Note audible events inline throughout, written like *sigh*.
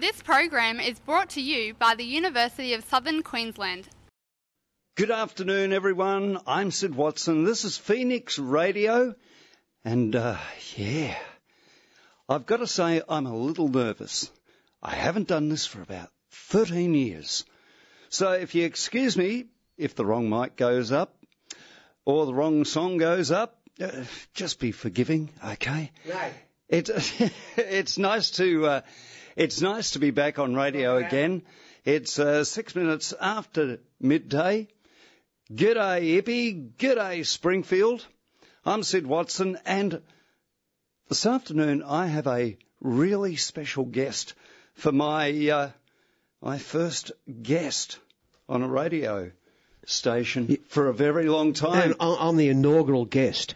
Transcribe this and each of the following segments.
This program is brought to you by the University of Southern Queensland. Good afternoon, everyone. I'm Syd Watson. This is Phoenix Radio. And, uh, yeah, I've got to say I'm a little nervous. I haven't done this for about 13 years. So if you excuse me, if the wrong mic goes up or the wrong song goes up, uh, just be forgiving, okay? Right. It's *laughs* it's nice to uh, it's nice to be back on radio again. It's uh, six minutes after midday. G'day Ippy, g'day Springfield. I'm Syd Watson, and this afternoon I have a really special guest for my uh, my first guest on a radio station for a very long time. And I- I'm the inaugural guest.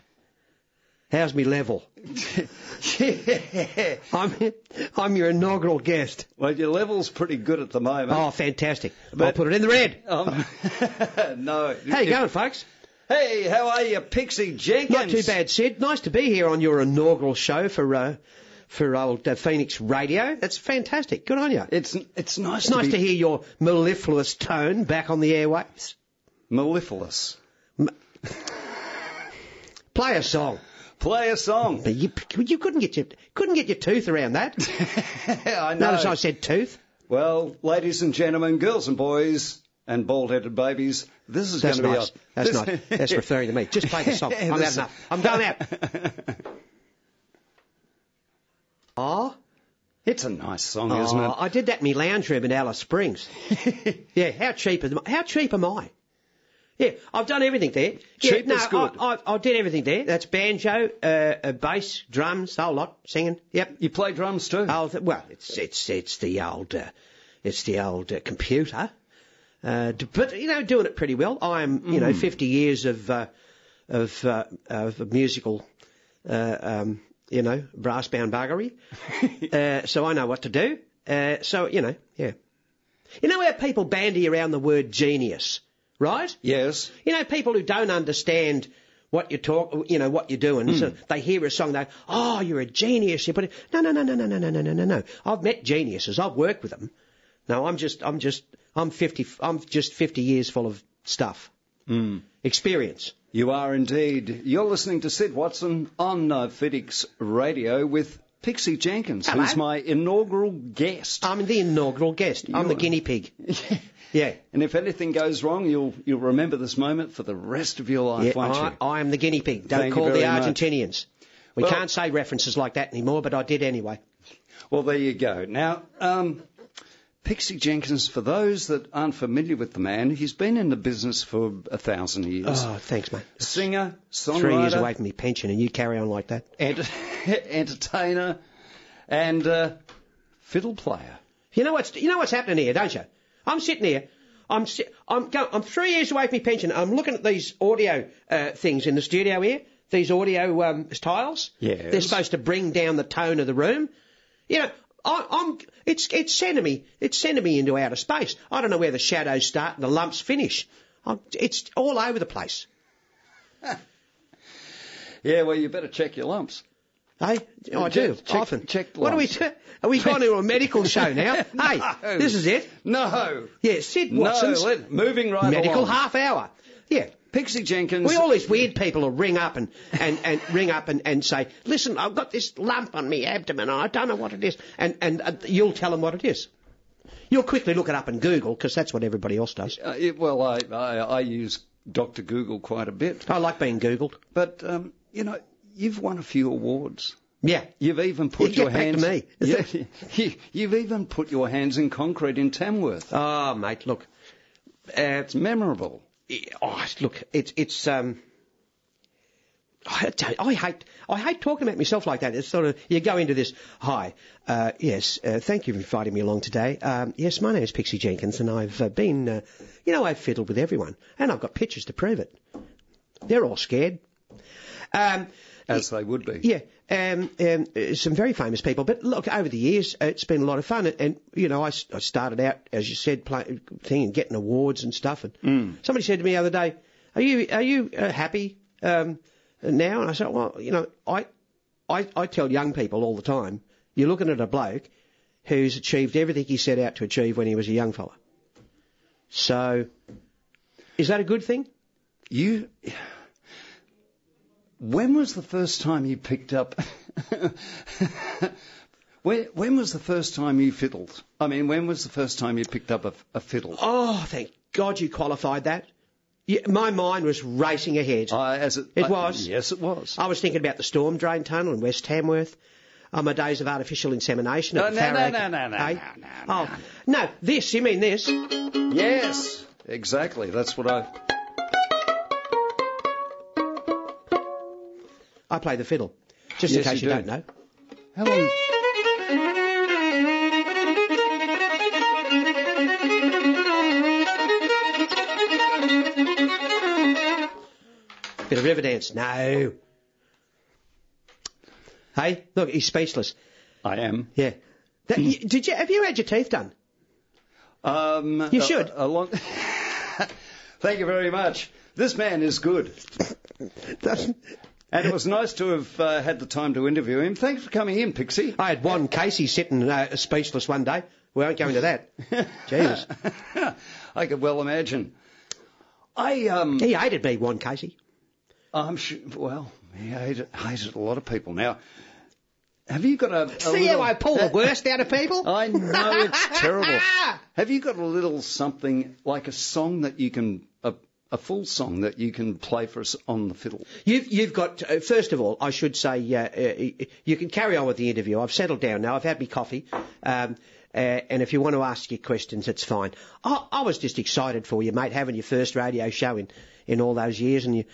How's me level? *laughs* yeah. I'm I'm your inaugural guest. Well, your level's pretty good at the moment. Oh, fantastic! I'll put it in the red. *laughs* Um, *laughs* no. How you going, folks? Hey, how are you, Pixie Jenkins? Not too bad, Syd. Nice to be here on your inaugural show for uh, for old uh, Phoenix Radio. That's fantastic. Good on you. It's it's nice. It's nice to, to hear your mellifluous tone back on the airwaves. mellifluous. *laughs* Play a song. Play a song. But you, you couldn't get your couldn't get your tooth around that. *laughs* I know. Notice I said tooth. Well, ladies and gentlemen, girls and boys, and bald-headed babies, this is going to nice. be a. That's this- nice. That's *laughs* referring to me. Just play the song. *laughs* I'm out enough. I'm going out. Oh, It's a nice song, isn't oh, it? I did that in my lounge room in Alice Springs. yeah, how cheap am How cheap am I? Yeah, I've done everything there. Yeah, Cheap no, is good. I, I, I did everything there. That's banjo, uh, uh, bass, drums, whole lot, singing. Yep. You play drums too. Oh, well, it's it's it's the old uh, it's the old uh, computer, uh, but you know, doing it pretty well. I'm you know 50 years of uh, of uh, of musical, uh, um, you know, brass bound buggery, *laughs* uh, so I know what to do. Uh, so you know, yeah. You know how people bandy around the word genius, right? yes. You know, people who don't understand what you talk, you know, what you're doing. So they hear a song, they, go, oh, you're a genius. You put it, no, no, no, no, no, no, no, no, no, no, no. I've met geniuses. I've worked with them. No, I'm just, I'm just, I'm 50, I'm just 50 years full of stuff. Mm. Experience. You are indeed. You're listening to Syd Watson on uh, Phoenix Radio with Pixie Jenkins, Hello. who's my inaugural guest. I'm the inaugural guest. I'm the guinea pig. *laughs* Yeah. And if anything goes wrong, you'll you'll remember this moment for the rest of your life, Yeah, won't I, you? I am the guinea pig. Don't Thank call the very much. Argentinians. We Well- can't say references like that anymore, but I did anyway. Well, there you go. Now, um, Pixie Jenkins, for those that aren't familiar with the man, he's been in the business for a thousand years. Oh, thanks, mate. Singer, songwriter, Three years away from me pension, and you carry on like that. ent- *laughs* entertainer, and uh, fiddle player. You know what's you know what's happening here, don't you? I'm sitting here. I'm si- I'm go- I'm three years away from my pension. I'm looking at these audio uh, things in the studio here. These audio um, tiles. Yes. They're supposed to bring down the tone of the room. You know, I, I'm it's it's sending me it's sending me into outer space. I don't know where the shadows start and the lumps finish. I'm, it's all over the place. *laughs* Yeah, well, you better check your lumps. Hey, I do Check- often. check what are we? T- are we going to a medical show now? *laughs* Hey, this is it. No. Yeah, Syd Watson's No, let, moving right on. medical along. half hour. Yeah. Pixie Jenkins. We all these weird people will ring up and, and, and ring up and, and say, listen, I've got this lump on my abdomen. I don't know what it is. And, and uh, you'll tell them what it is. You'll quickly look it up in Google because that's what everybody else does. Uh, it- well, I, I, I use Dr. Google quite a bit. I like being Googled. But, um, you know, you've won a few awards. Yeah. You've even put Yeah, your hands. me. *laughs* Yeah, *laughs* you, you've even put your hands in concrete in Tamworth. Oh, mate, look. Uh, It's memorable. Oh, look, it's it's um. I, I hate I hate talking about myself like that. It's sort of you go into this. Hi, uh, yes, uh, thank you for inviting me along today. Um, yes, my name is Pixie Jenkins, and I've uh, been, uh, you know, I've fiddled with everyone, and I've got pictures to prove it. They're all scared. Um, As they would be. yeah, um, um, some very famous people. But look, over the years, it's been a lot of fun. And, and you know, I started out, as you said, playing, thing and getting awards and stuff. And somebody said to me the other day, "Are you are you uh, happy um, now?" And I said, "Well, you know, I, I I tell young people all the time, you're looking at a bloke, who's achieved everything he set out to achieve when he was a young fella. So, is that a good thing? You. When was the first time you picked up? *laughs* when, when was the first time you fiddled? I mean, when was the first time you picked up a, a fiddle? Oh, thank God you qualified that. Yeah, my mind was racing ahead. I- as it, It I- was. Yes, it was. I was thinking about the storm drain tunnel in West Tamworth. On my days of artificial insemination No, at the no, no, Farrack- no, no, no, Eh? no, no, Oh, no, this, you mean this? Yes, exactly. That's what I. I play the fiddle. Just Yes, in case you do. don't know. How long? Bit of river dance. No. Hey, look, he's speechless. I am. Yeah. That, you, did you have you had your teeth done? Um, You a- should. A, long... *laughs* Thank you very much. This man is good. *laughs* And it was nice to have uh, had the time to interview him. Thanks for coming in, Pixie. I had one Casey sitting uh, speechless one day. We won't go into that. *laughs* Jesus. I could well imagine. I um, He hated me, one Casey. I'm sure. Well, he hated, hated a lot of people. Now, have you got a? a See little, how I pull the worst out of people? *laughs* I know it's terrible. *laughs* Have you got a little something like a song that you can a, a full song that you can play for us on the fiddle? You've, you've got, uh, first of all, I should say, uh, uh, you can carry on with the interview. I've settled down now. I've had my coffee. Um, uh, and if you want to ask your questions, it's fine. I, I was just excited for you, mate, having your first radio show in, in all those years. And you,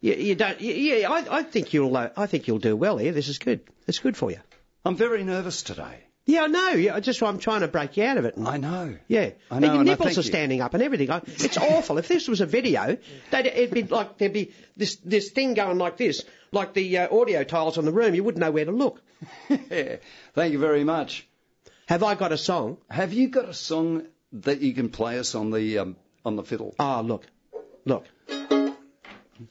you, you don't, you, yeah, I, I think you'll, uh, I think you'll do well here. This is good. It's good for you. I'm very nervous today. Yeah, I know. Yeah, I just I'm trying to break you out of it. And, I know. yeah, I know, your and I nipples are you. standing up and everything. I, it's awful. If this was a video, they'd, it'd be like there'd be this this thing going like this, like the uh, audio tiles on the room. You wouldn't know where to look. Yeah. *laughs* Thank you very much. Have I got a song? Have you got a song that you can play us on the um, on the fiddle? Oh, look, look.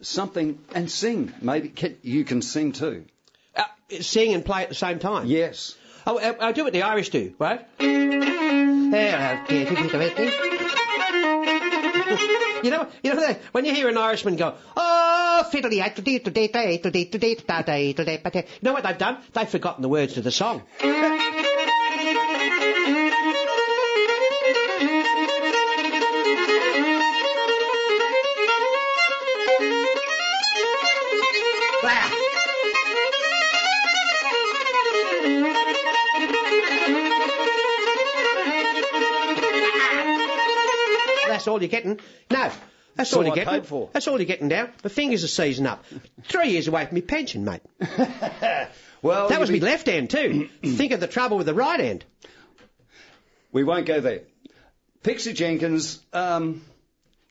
Something and sing. Maybe can, you can sing too. Uh, sing and play at the same time. Yes. Oh, uh, I'll do what the Irish do, right? You know, you know when you hear an Irishman go, oh, fiddly, you know what they've done? They've forgotten the words to the song. All you're getting. No. That's all all you're getting. for. That's all you're getting now. My fingers are seizing up. Three years away from my pension, mate. *laughs* Well, That was you'll my left hand too. *clears throat* Think of the trouble with the right hand. We won't go there. Pixie Jenkins, um,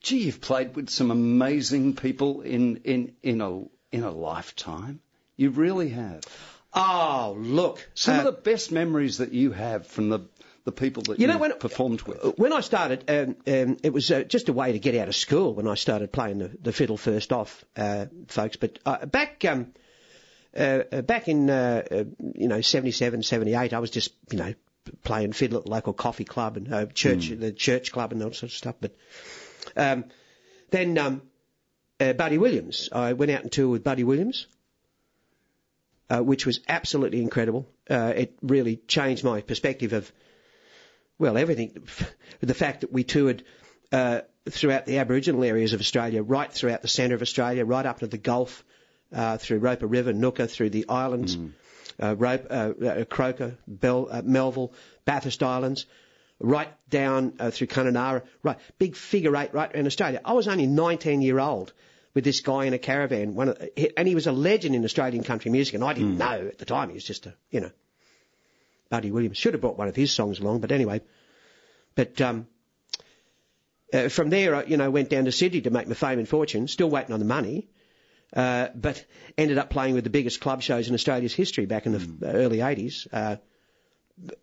gee, you've played with some amazing people in, in, in, a, in a lifetime. You really have. Oh, look. Some Uh, of the best memories that you have from the, the people that You you know, when- performed with. When I started, um, um, it was uh, just a way to get out of school when I started playing the, the fiddle first off, uh, folks. But uh, back um, uh, uh, back in uh, uh, you know 77, 78, I was just you know playing fiddle at the local coffee club and uh, church, the church club and all sorts of stuff. But um, then um, uh, Buddy Williams, I went out and toured with Buddy Williams. Uh, which was absolutely incredible. Uh, it really changed my perspective of well, everything. The fact that we toured uh, throughout the Aboriginal areas of Australia, right throughout the centre of Australia, right up to the Gulf, uh, through Roper River, Ngukurr, through the islands, uh, Rope, uh, uh, Croker, Bell, uh, Melville, Bathurst Islands, right down uh, through Kununurra, right, big figure eight right around Australia. I was only 19 year old with this guy in a caravan, one of, and he was a legend in Australian country music, and I didn't know at the time. He was just a, you know, Buddy Williams. Should have brought one of his songs along, but anyway. But um, uh, from there, I, you know, went down to Sydney to make my fame and fortune. Still waiting on the money, uh, but ended up playing with the biggest club shows in Australia's history back in the f- early '80s. Uh,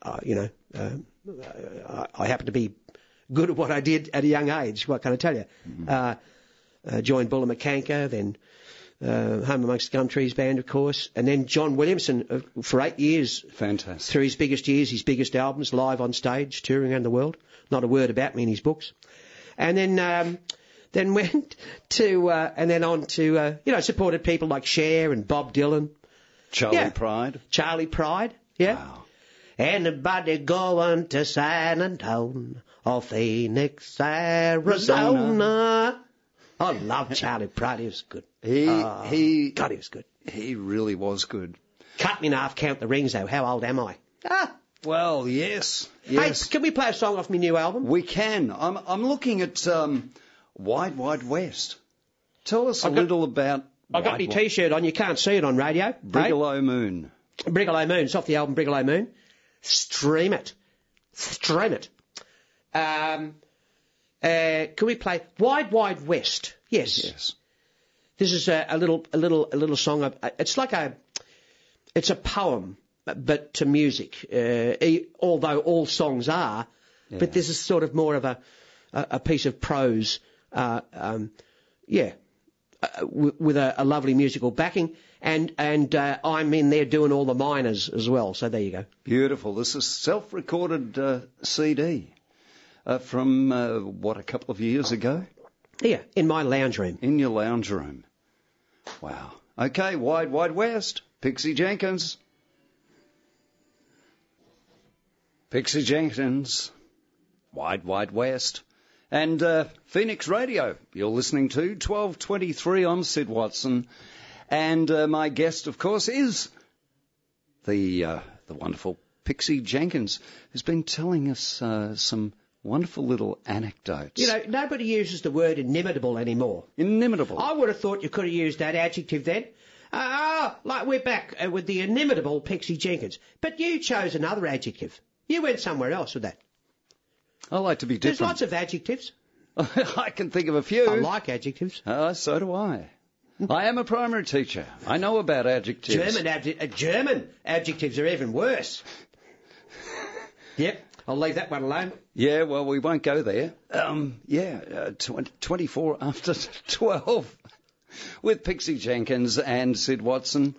uh, you know, uh, I, I happened to be good at what I did at a young age. What can I tell you? Uh, uh, joined Bullamakanka, then uh, Home Amongst the Gum Trees band, of course, and then John Williamson uh, for eight years Fantastic. through his biggest years, his biggest albums, live on stage, touring around the world. Not a word about me in his books. And then, um, then *laughs* went to, uh, and then on to, uh, you know, supported people like Cher and Bob Dylan, Charley Yeah. Pride. Charley Pride, yeah. Wow. Anybody going to San Antonio or Phoenix, Arizona? I love Charley Pride. He was good. He Ah, he God, he was good. he really was good. Cut me in half, count the rings though. How old am I? Ah. Well, yes, yes. Hey, can we play a song off my new album? We can. I'm I'm looking at um, Wide Wide West. Tell us a I've got- little about I've got my t-shirt on. You can't see it on radio. hey? Brigalow Moon. Brigalow Moon. It's off the album Brigalow Moon. Stream it. Stream it. Um, uh, can we play Wide Wide West? Yes. Yes. This is a, a little, a little, a little song. Of, it's like a, it's a poem, but to music. Uh, e- although all songs are, but this is sort of more of a, a, a piece of prose. Uh, um, yeah, uh, w- with a, a lovely musical backing, and and uh, I'm in there doing all the minors as well. So there you go. Beautiful. This is self-recorded uh, CD uh, from uh, what a couple of years ago Yeah, in my lounge room. in your lounge room. Wow. Okay, Wide Wide West. Pixie Jenkins. Pixie Jenkins. Wide Wide West. And uh, Phoenix Radio. You're listening to 1223. I'm Syd Watson. And uh, my guest, of course, is the uh, the wonderful Pixie Jenkins, who's been telling us uh, some wonderful little anecdotes. You know, nobody uses the word inimitable anymore. inimitable. I would have thought you could have used that adjective then. Ah, like we're back uh, with the inimitable Pixie Jenkins. But you chose another adjective. You went somewhere else with that. I like to be There's lots of adjectives. *laughs* I can think of a few. I like adjectives. Uh, so do I. I am a primary teacher. I know about adjectives. German, adje- uh, German adjectives are even worse. *laughs* yep, I'll leave that one alone. Yeah, well, we won't go there. Um, yeah, uh, 20, 24 after *laughs* 12 with Pixie Jenkins and Syd Watson,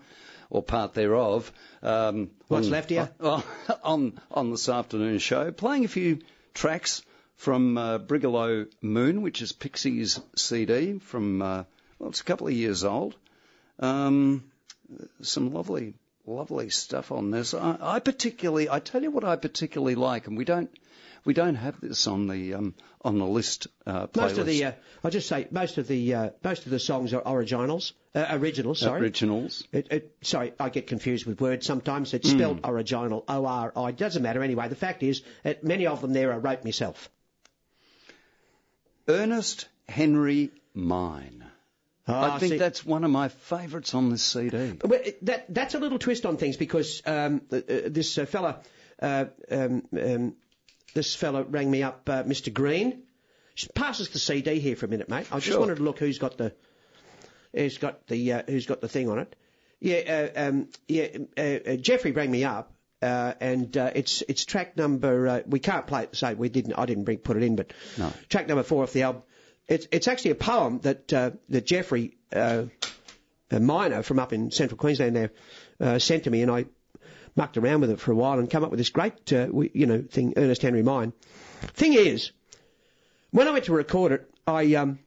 or part thereof. Um, What's on- left here? *laughs* On, on, on this afternoon show, playing a few tracks from uh, Brigalow Moon, which is Pixie's CD from, uh, well, it's a couple of years old. Um, some lovely, lovely stuff on this. I, I particularly, I tell you what I particularly like, and we don't, we don't have this on the um, on the list. Uh. Most of the, uh, I'll just say, most of the, uh, most of the songs are originals, uh, originals. Sorry. originals. It, it, sorry, I get confused with words sometimes. It's spelled original, O-R-I. Doesn't matter anyway. The fact is, that many of them there I wrote myself. Ernest Henry Mine. I Ah, think see- that's one of my favourites on this CD. That, that's a little twist on things because um, uh, uh, this uh, fella, uh, um, um, this fella rang me up, uh, Mr. Green. Just pass us the CD here for a minute, mate. I just Sure. wanted to look who's got the, who's got the, uh, who's got the thing on it. Yeah, uh, um, yeah. Uh, uh, Jeffrey rang me up, uh, and uh, it's it's track number. Uh, we can't play it. Say we didn't. I didn't bring, put it in, but No. track number four off the album. It's it's actually a poem that uh, that Jeffrey. Uh, miner from up in central Queensland there uh, sent to me, and I mucked around with it for a while and come up with this great, uh, you know, thing, Ernest Henry Mine. Thing is, when I went to record it, I um,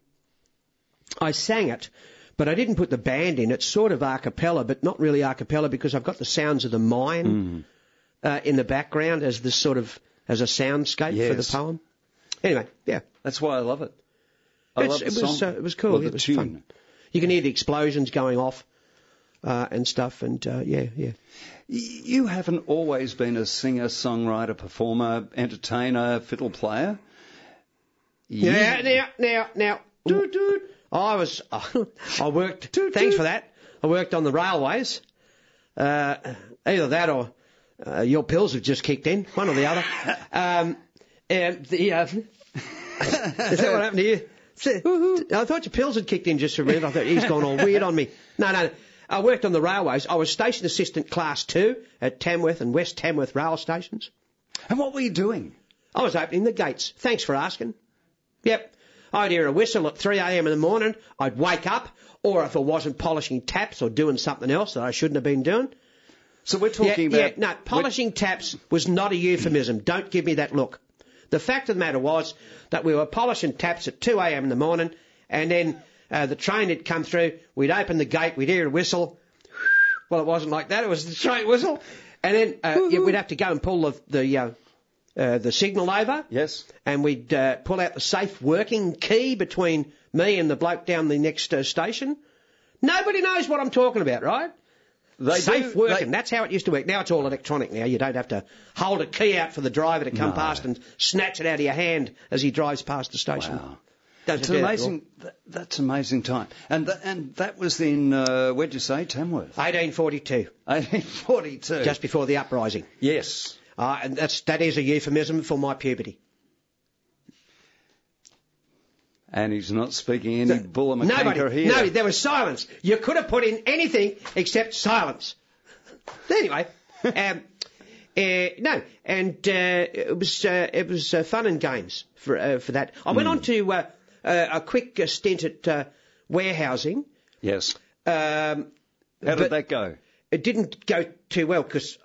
I sang it, but I didn't put the band in. It's sort of a cappella, but not really a cappella because I've got the sounds of the mine uh, in the background as this sort of as a soundscape for the poem. Anyway, yeah, That's why I love it. I love the it was song. uh, it was cool. It was tune. fun. You can hear the explosions going off uh, and stuff, and uh, yeah, yeah. You haven't always been a singer, songwriter, performer, entertainer, fiddle player. You- Yeah, now, now, now. Doot, doot. I was, *laughs* I worked. thanks for that. I worked on the railways. Uh, either that or uh, your pills have just kicked in, one or the other. *laughs* Um, and the, uh, *laughs* is that what happened to you? I thought your pills had kicked in just a minute. I thought he's gone all weird on me. No, no. no. I worked on the railways. I was station assistant class two at Tamworth and West Tamworth rail stations. And what were you doing? I was opening the gates. Thanks for asking. Yep. I'd hear a whistle at 3 a.m. in the morning. I'd wake up, or if I wasn't polishing taps or doing something else that I shouldn't have been doing. So we're Yeah, talking yeah, about no, polishing taps was not a euphemism. Don't give me that look. The fact of the matter was that we were polishing taps at 2 a.m. in the morning, and then uh, the train had come through. We'd open the gate, we'd hear a whistle. Well, it wasn't like that. It was the train whistle, and then uh, yeah, we'd have to go and pull the the, uh, uh, the signal over, Yes. and we'd uh, pull out the safe working key between me and the bloke down the next uh, station. Nobody knows what I'm talking about, right? They Safe do, working. they- That's how it used to work. Now it's all electronic. Now you don't have to hold a key out for the driver to come No. past and snatch it out of your hand as he drives past the station. Wow. Doesn't It's do that at all. amazing. That, that's amazing time. And th- and that was in uh, where'd you say Tamworth? 1842, 1842. just before the uprising. yes. Uh, and that's that is a euphemism for my puberty. And he's not speaking any bull Nobody. here. No, there was silence. You could have put in anything except silence. Anyway, *laughs* um, uh, no, and uh, it was uh, it was uh, fun and games for uh, for that. I went Hmm. on to uh, uh, a quick uh, stint at uh, warehousing. Yes. Um, How did that go? It didn't go too well because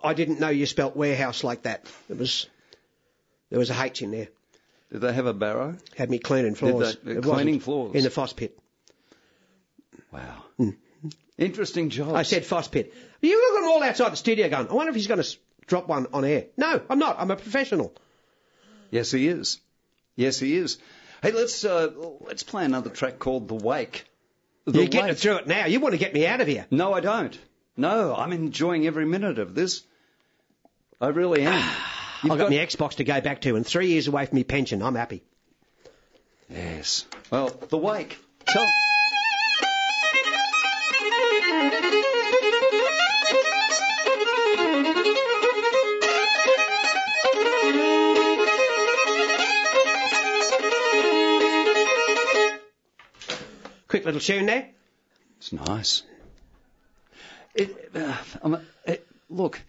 I didn't know you spelt warehouse like that. It was there was a H in there. Did they have a barrow? Had me cleaning floors. they- It cleaning floors? in the Foss pit. Wow. Interesting job. I said Foss pit. You look at all outside the studio going, I wonder if he's going to drop one on air. No, I'm not. I'm a professional. Yes, he is. Yes, he is. Hey, let's uh, let's play another track called "The Wake." The You're getting Wake. through it now. You want to get me out of here. No, I don't. No, I'm enjoying every minute of this. I really am. *sighs* *sighs* You've I've got, my Xbox to go back to and three years away from my pension. I'm happy. Yes. Well, The Wake. Tell. Quick little tune there. It's nice. It, uh, I'm, it, look,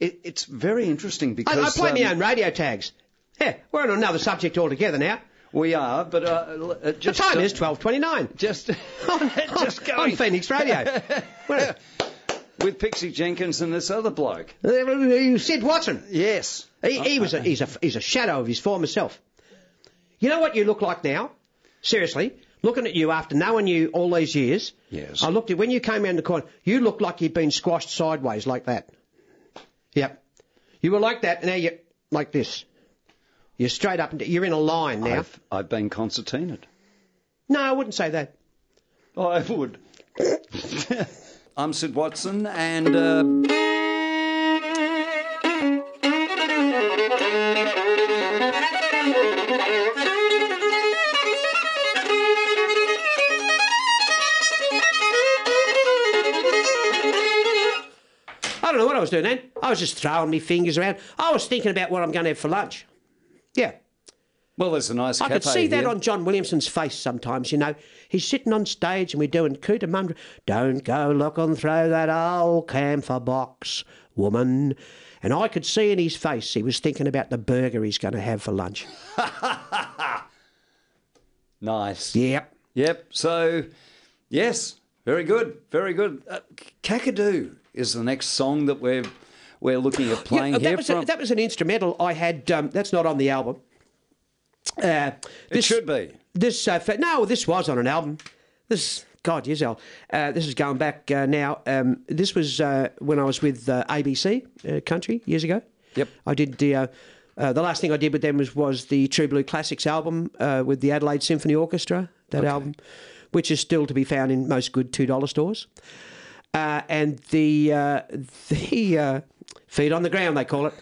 it, it's very interesting because I play my um, own radio tags. Yeah, we're on another subject altogether now. we are, but uh, uh, The time uh, is 12.29. just *laughs* on, just on Phoenix Radio. *laughs* With Pixie Jenkins and this other bloke. Uh, Syd Watson. Yes, He, he was a, he's, a, he's a shadow of his former self. You know what you look like now? Seriously, looking at you after knowing you all these years. Yes. I looked at when you came round the corner. You looked like you'd been squashed sideways like that. Yep. You were like that, and now you're like this. You're straight up. and You're in a line now. I've I've been concertinaed. No, I wouldn't say that. I would. *laughs* I'm Syd Watson, and uh, I don't know what I was doing then. I was just throwing my fingers around. I was thinking about what I'm going to have for lunch. Yeah. well, there's a nice I could see that on John Williamson's face sometimes, you know. He's sitting on stage and we're doing Cootamundra. Don't go looking through that old camphor box, woman. And I could see in his face he was thinking about the burger he's going to have for lunch. *laughs* Nice. Yep. Yep. So, yes, very good, very good. Uh, Kakadu is the next song that we're we're looking at playing Yeah, that, here was from. a, that was an instrumental I had. Um, that's not on the album. Uh, it this, should be. This uh, no, this was on an album. This God, yes, Al. Uh, this is going back uh, now. Um, this was uh, when I was with uh, ABC uh, Country years ago. Yep. I did the. Uh, uh, the last thing I did with them was, was the True Blue Classics album uh, with the Adelaide Symphony Orchestra. That album, which is still to be found in most good two dollar stores. Uh, and the uh, *laughs* the uh, feet on the ground they call it,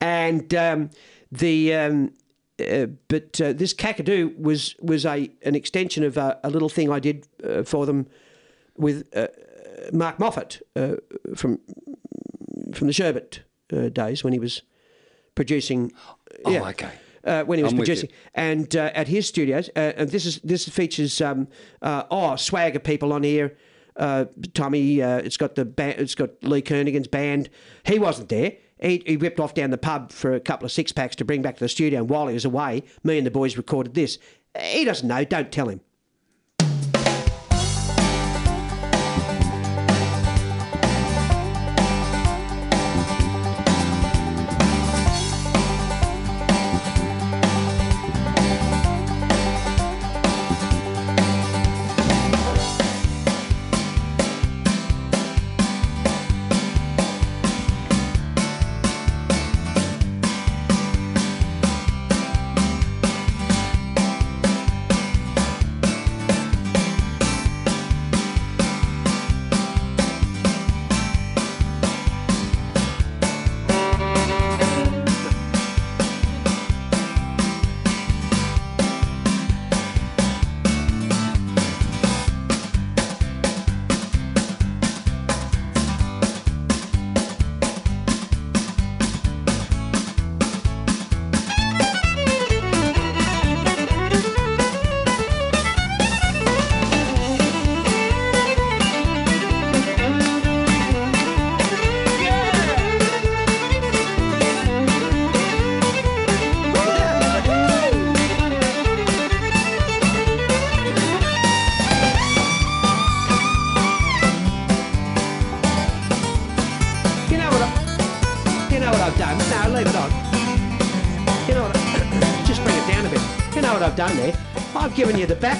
and um, the um, uh, but uh, this Kakadu was was a an extension of a, a little thing I did uh, for them with uh, Mark Moffatt uh, from from the Sherbet uh, days when he was producing. Oh, yeah, okay. Uh, when he was I'm producing, and uh, at his studios, uh, and this is this features um, uh, oh swagger people on here. Uh, Tommy, uh, it's got the ba- it's got Lee Kernaghan's band. He wasn't there. He, he ripped off down the pub for a couple of six packs to bring back to the studio. And while he was away, me and the boys recorded this. He doesn't know. Don't tell him.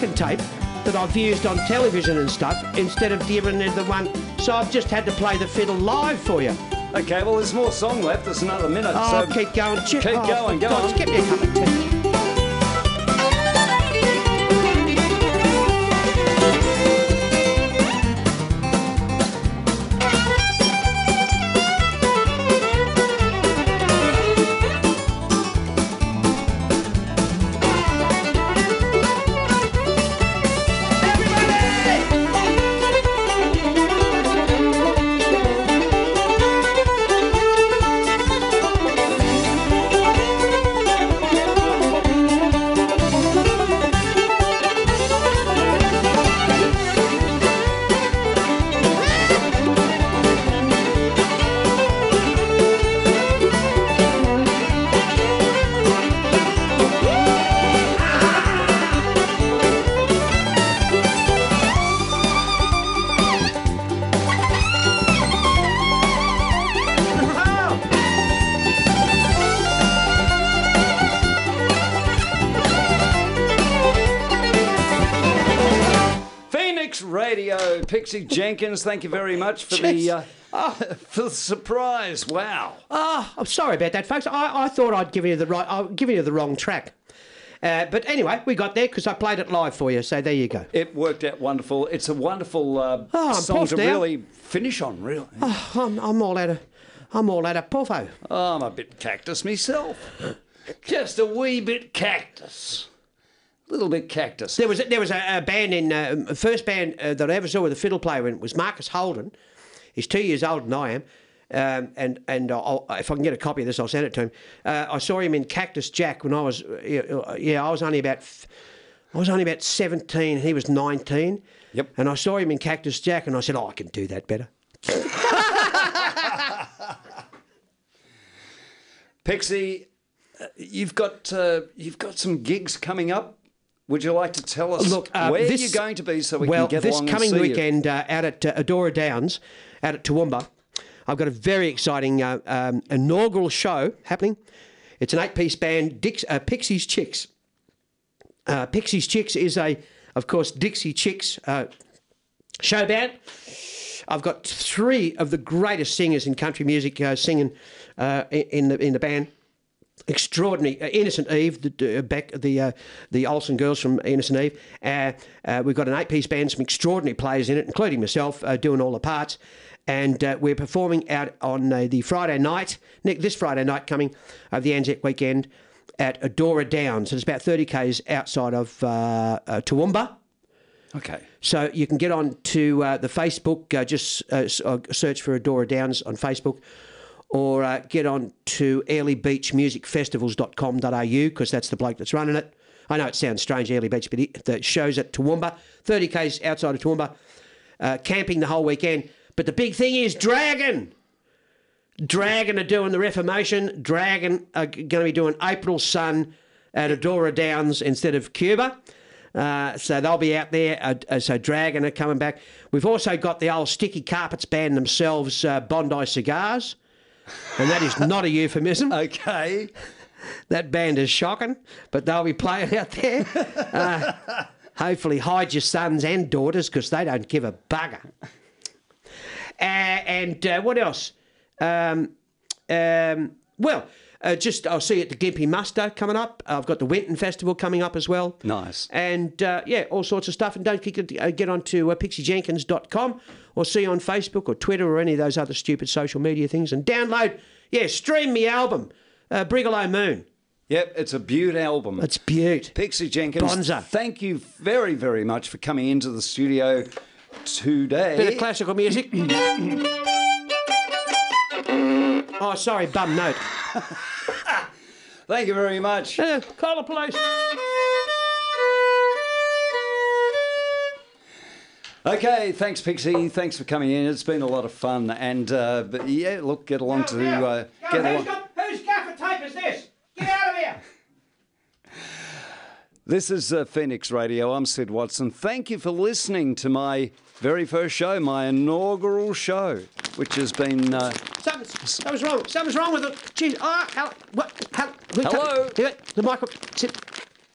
Given you the backing tape that I've used on television and stuff instead of giving you the one. So I've just had to play the fiddle live for you. Okay, well, there's more song left. There's another minute. Oh, so keep going. Keep keep going, go on. Get me a cup of tea. Radio, Pixie Jenkins, thank you very much for the uh, for the surprise. Wow. Oh, I'm sorry about that, folks. I, I thought I'd give you the right. I've given you the wrong track. Uh, but anyway, we got there because I played it live for you. So there you go. It worked out wonderful. It's a wonderful uh, Oh, song to now. really finish on, really. Oh, I'm, I'm all out of. I'm all out of puffo. I'm a bit cactus myself. Just a wee bit cactus. A little bit cactus. There was a, there was a, a band in uh, first band uh, that I ever saw with a fiddle player in was Marcus Holden. He's two years older than I am, um, and and I'll, if I can get a copy of this, I'll send it to him. Uh, I saw him in Cactus Jack when I was uh, yeah, yeah I was only about f- I was only about seventeen. He was nineteen. Yep. And I saw him in Cactus Jack, and I said, "Oh, I can do that better." *laughs* Pixie, uh, you've got uh, you've got some gigs coming up. Would you like to tell us Look, uh, where this, you're going to be so we well, can get this along coming and see you? weekend uh, out at uh, Adora Downs, out at Toowoomba, I've got a very exciting uh, um, inaugural show happening. It's an eight-piece band, Dix, uh, Pixies Chicks. Uh, Pixies Chicks is a, of course, Dixie Chicks uh, show band. I've got three of the greatest singers in country music uh, singing uh, in in the in the band. Extraordinary, uh, Innocent Eve, the uh, back the uh, the Olsen girls from Innocent Eve. Uh, uh, we've got an eight-piece band, some extraordinary players in it, including myself, uh, doing all the parts. And uh, we're performing out on uh, the Friday night, Nick, this Friday night coming of the Anzac weekend at Adora Downs. It's about 30 k's outside of uh, uh, Toowoomba. Okay. So you can get on to uh, the Facebook, uh, just search for Adora Downs on Facebook, or uh, get on to airliebeachmusicfestivals.com.au because that's the bloke that's running it. I know it sounds strange, Airlie Beach, but it, the show's at Toowoomba, 30 k's outside of Toowoomba, uh, camping the whole weekend. But the big thing is Dragon. Dragon are doing the Reformation. Dragon are going to be doing April Sun at Adora Downs instead of Cuba. Uh, so they'll be out there. Uh, uh, so Dragon are coming back. We've also got the old Sticky Carpets band themselves, uh, Bondi Cigars, and that is not a euphemism. *laughs* Okay. That band is shocking, but they'll be playing out there. Uh, hopefully, hide your sons and daughters because they don't give a bugger. Uh, and uh, what else? Um, um, well, uh, just I'll see you at the Gympie Muster coming up. I've got the Winton Festival coming up as well. Nice. And uh, yeah, all sorts of stuff. And don't get, uh, get on to uh, pixiejenkins.com or see you on Facebook or Twitter or any of those other stupid social media things. And download, yeah, stream me album, uh, Brigalow Moon. Yep, it's a beaut album. It's beaut. Pixie Jenkins, Bonza. thank you very, very much for coming into the studio today. Bit of classical music. *coughs* oh, sorry, bum note. *laughs* Thank you very much. Uh, call the police. Okay, thanks, Pixie. Thanks for coming in. It's been a lot of fun. And uh, but yeah, look, get along to uh, get along. Who's got. Whose gaffer tape is this? Get out of here! *laughs* This is uh, Phoenix Radio. I'm Syd Watson. Thank you for listening to my very first show, my inaugural show, which has been. Uh, Something's, something's wrong. Something's wrong with ah, it. Jeez. Oh, hell, what? Hell, Hello? The microphone.